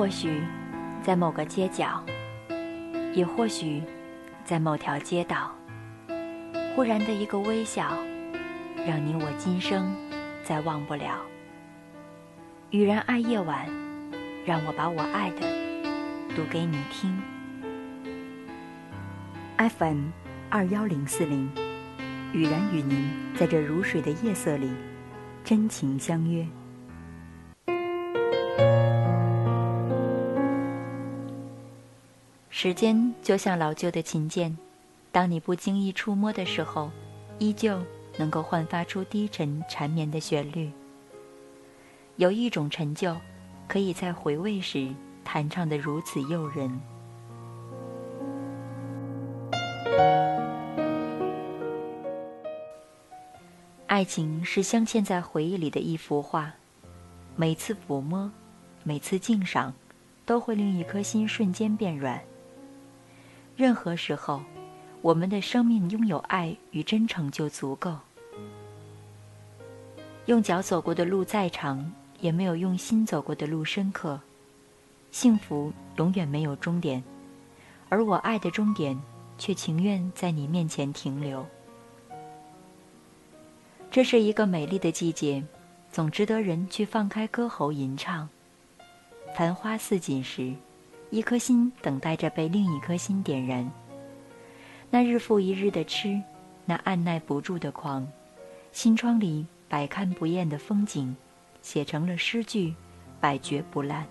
或许，在某个街角，也或许，在某条街道，忽然的一个微笑，让你我今生再忘不了。雨然爱夜晚，让我把我爱的读给你听。FM 二幺零四零，雨然与您在这如水的夜色里真情相约。时间就像老旧的琴键，当你不经意触摸的时候，依旧能够焕发出低沉缠绵的旋律。有一种成就，可以在回味时弹唱得如此诱人。爱情是镶嵌在回忆里的一幅画，每次抚摸，每次敬赏，都会令一颗心瞬间变软。任何时候，我们的生命拥有爱与真诚就足够。用脚走过的路再长，也没有用心走过的路深刻。幸福永远没有终点，而我爱的终点，却情愿在你面前停留。这是一个美丽的季节，总值得人去放开歌喉吟唱。繁花似锦时。一颗心等待着被另一颗心点燃。那日复一日的痴，那按耐不住的狂，心窗里百看不厌的风景，写成了诗句，百绝不烂。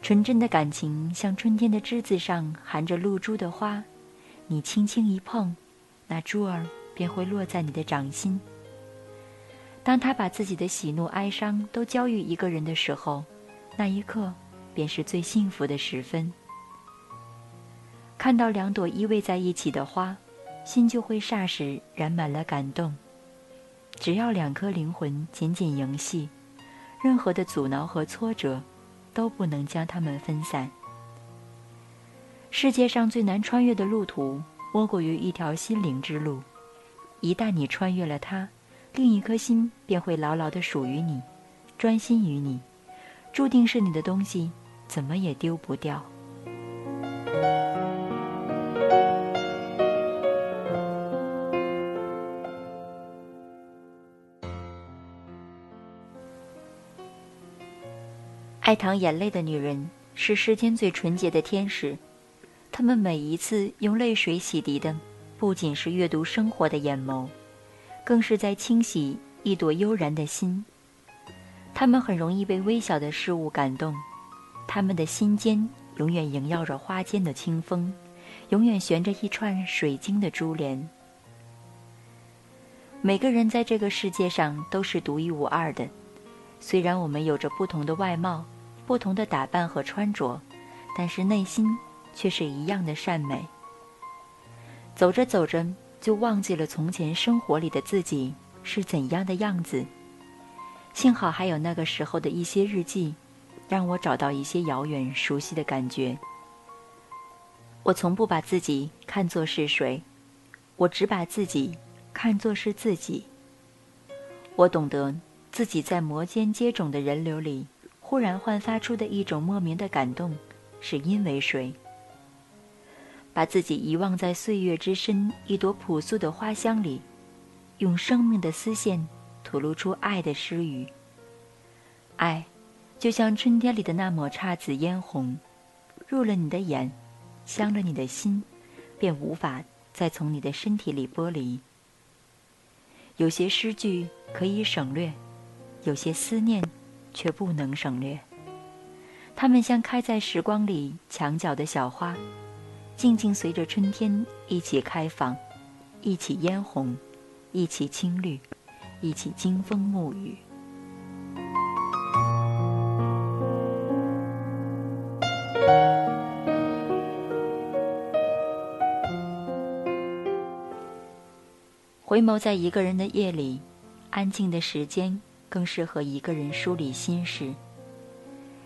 纯真的感情像春天的枝子上含着露珠的花，你轻轻一碰，那珠儿便会落在你的掌心。当他把自己的喜怒哀伤都交予一个人的时候，那一刻。便是最幸福的时分。看到两朵依偎在一起的花，心就会霎时染满了感动。只要两颗灵魂紧紧营系，任何的阻挠和挫折，都不能将它们分散。世界上最难穿越的路途，莫过于一条心灵之路。一旦你穿越了它，另一颗心便会牢牢的属于你，专心于你，注定是你的东西。怎么也丢不掉。爱淌眼泪的女人是世间最纯洁的天使，她们每一次用泪水洗涤的，不仅是阅读生活的眼眸，更是在清洗一朵悠然的心。她们很容易被微小的事物感动。他们的心间永远萦绕着花间的清风，永远悬着一串水晶的珠帘。每个人在这个世界上都是独一无二的，虽然我们有着不同的外貌、不同的打扮和穿着，但是内心却是一样的善美。走着走着，就忘记了从前生活里的自己是怎样的样子。幸好还有那个时候的一些日记。让我找到一些遥远熟悉的感觉。我从不把自己看作是谁，我只把自己看作是自己。我懂得自己在摩肩接踵的人流里，忽然焕发出的一种莫名的感动，是因为谁？把自己遗忘在岁月之深一朵朴素的花香里，用生命的丝线吐露出爱的诗语。爱。就像春天里的那抹姹紫嫣红，入了你的眼，香了你的心，便无法再从你的身体里剥离。有些诗句可以省略，有些思念却不能省略。它们像开在时光里墙角的小花，静静随着春天一起开放，一起嫣红，一起青绿，一起经风沐雨。回眸在一个人的夜里，安静的时间更适合一个人梳理心事。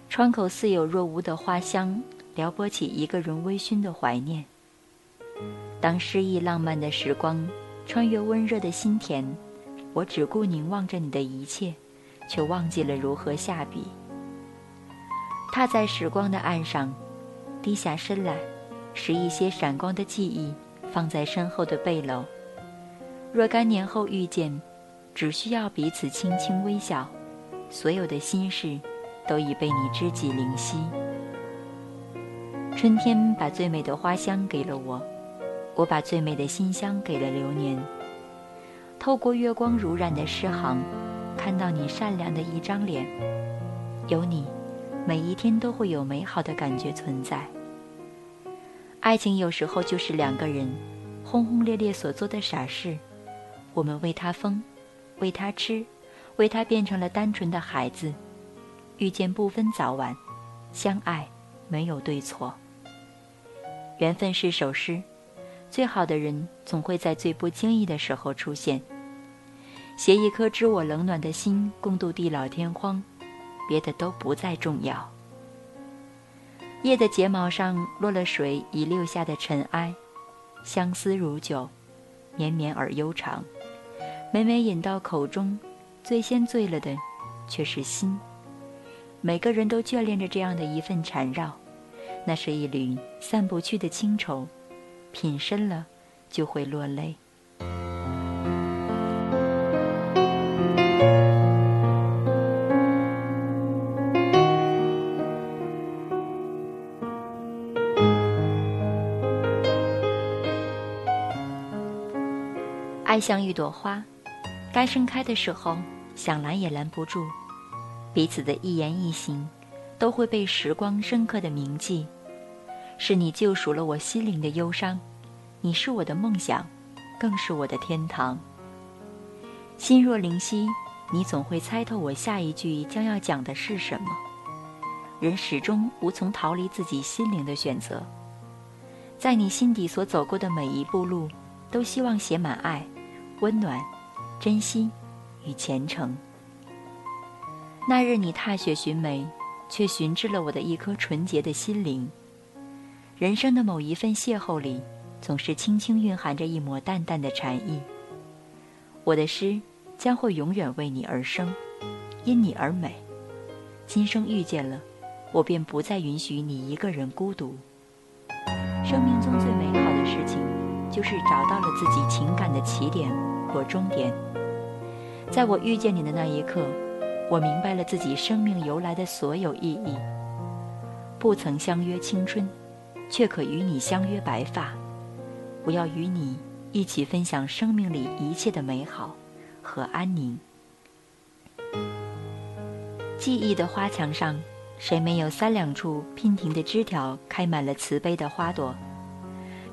窗口似有若无的花香，撩拨起一个人微醺的怀念。当诗意浪漫的时光穿越温热的心田，我只顾凝望着你的一切，却忘记了如何下笔。踏在时光的岸上，低下身来，拾一些闪光的记忆，放在身后的背篓。若干年后遇见，只需要彼此轻轻微笑，所有的心事都已被你知己灵犀。春天把最美的花香给了我，我把最美的馨香给了流年。透过月光如染的诗行，看到你善良的一张脸。有你，每一天都会有美好的感觉存在。爱情有时候就是两个人轰轰烈烈所做的傻事。我们为他疯，为他痴，为他变成了单纯的孩子。遇见不分早晚，相爱没有对错。缘分是首诗，最好的人总会在最不经意的时候出现。携一颗知我冷暖的心，共度地老天荒，别的都不再重要。夜的睫毛上落了水遗留下的尘埃，相思如酒，绵绵而悠长。每每饮到口中，最先醉了的，却是心。每个人都眷恋着这样的一份缠绕，那是一缕散不去的清愁，品深了，就会落泪。爱像一朵花。该盛开的时候，想拦也拦不住。彼此的一言一行，都会被时光深刻的铭记。是你救赎了我心灵的忧伤，你是我的梦想，更是我的天堂。心若灵犀，你总会猜透我下一句将要讲的是什么。人始终无从逃离自己心灵的选择，在你心底所走过的每一步路，都希望写满爱、温暖。真心与虔诚。那日你踏雪寻梅，却寻至了我的一颗纯洁的心灵。人生的某一份邂逅里，总是轻轻蕴含着一抹淡淡的禅意。我的诗将会永远为你而生，因你而美。今生遇见了，我便不再允许你一个人孤独。生命中最美好的事情，就是找到了自己情感的起点或终点。在我遇见你的那一刻，我明白了自己生命由来的所有意义。不曾相约青春，却可与你相约白发。我要与你一起分享生命里一切的美好和安宁。记忆的花墙上，谁没有三两处娉婷的枝条开满了慈悲的花朵？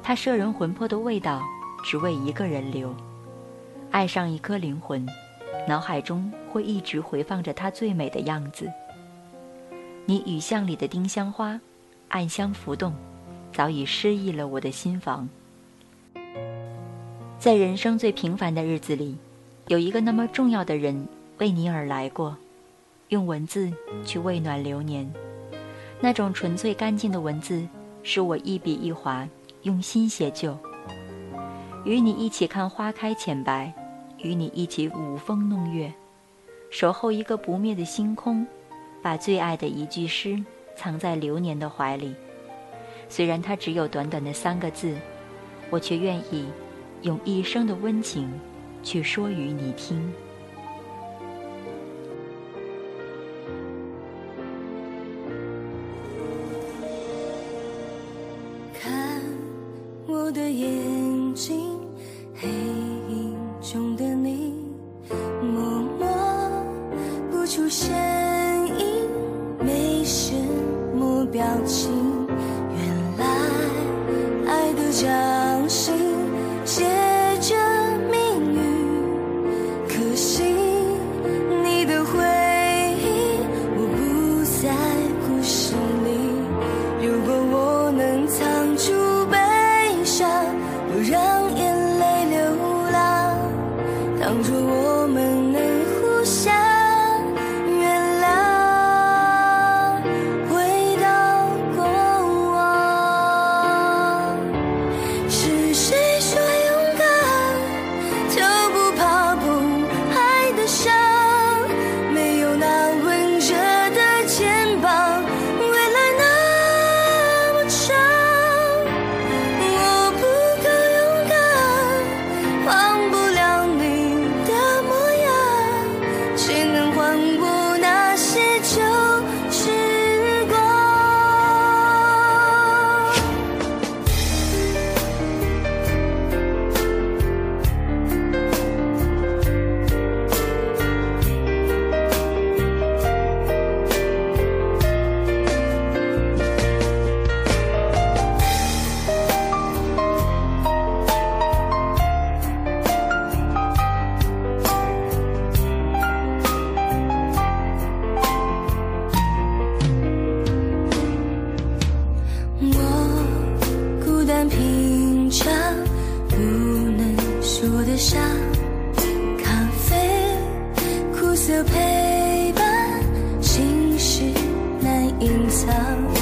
它摄人魂魄的味道，只为一个人留。爱上一颗灵魂。脑海中会一直回放着它最美的样子。你雨巷里的丁香花，暗香浮动，早已诗意了我的心房。在人生最平凡的日子里，有一个那么重要的人为你而来过，用文字去温暖流年。那种纯粹干净的文字，是我一笔一划用心写就。与你一起看花开浅白。与你一起舞风弄月，守候一个不灭的星空，把最爱的一句诗藏在流年的怀里。虽然它只有短短的三个字，我却愿意用一生的温情去说与你听。表情，原来爱的掌心写着命运，可惜你的回忆我不在故事里，如果我能藏住悲伤，不让眼泪流浪，倘若我们能互相。住的像咖啡苦涩陪伴心事难隐藏。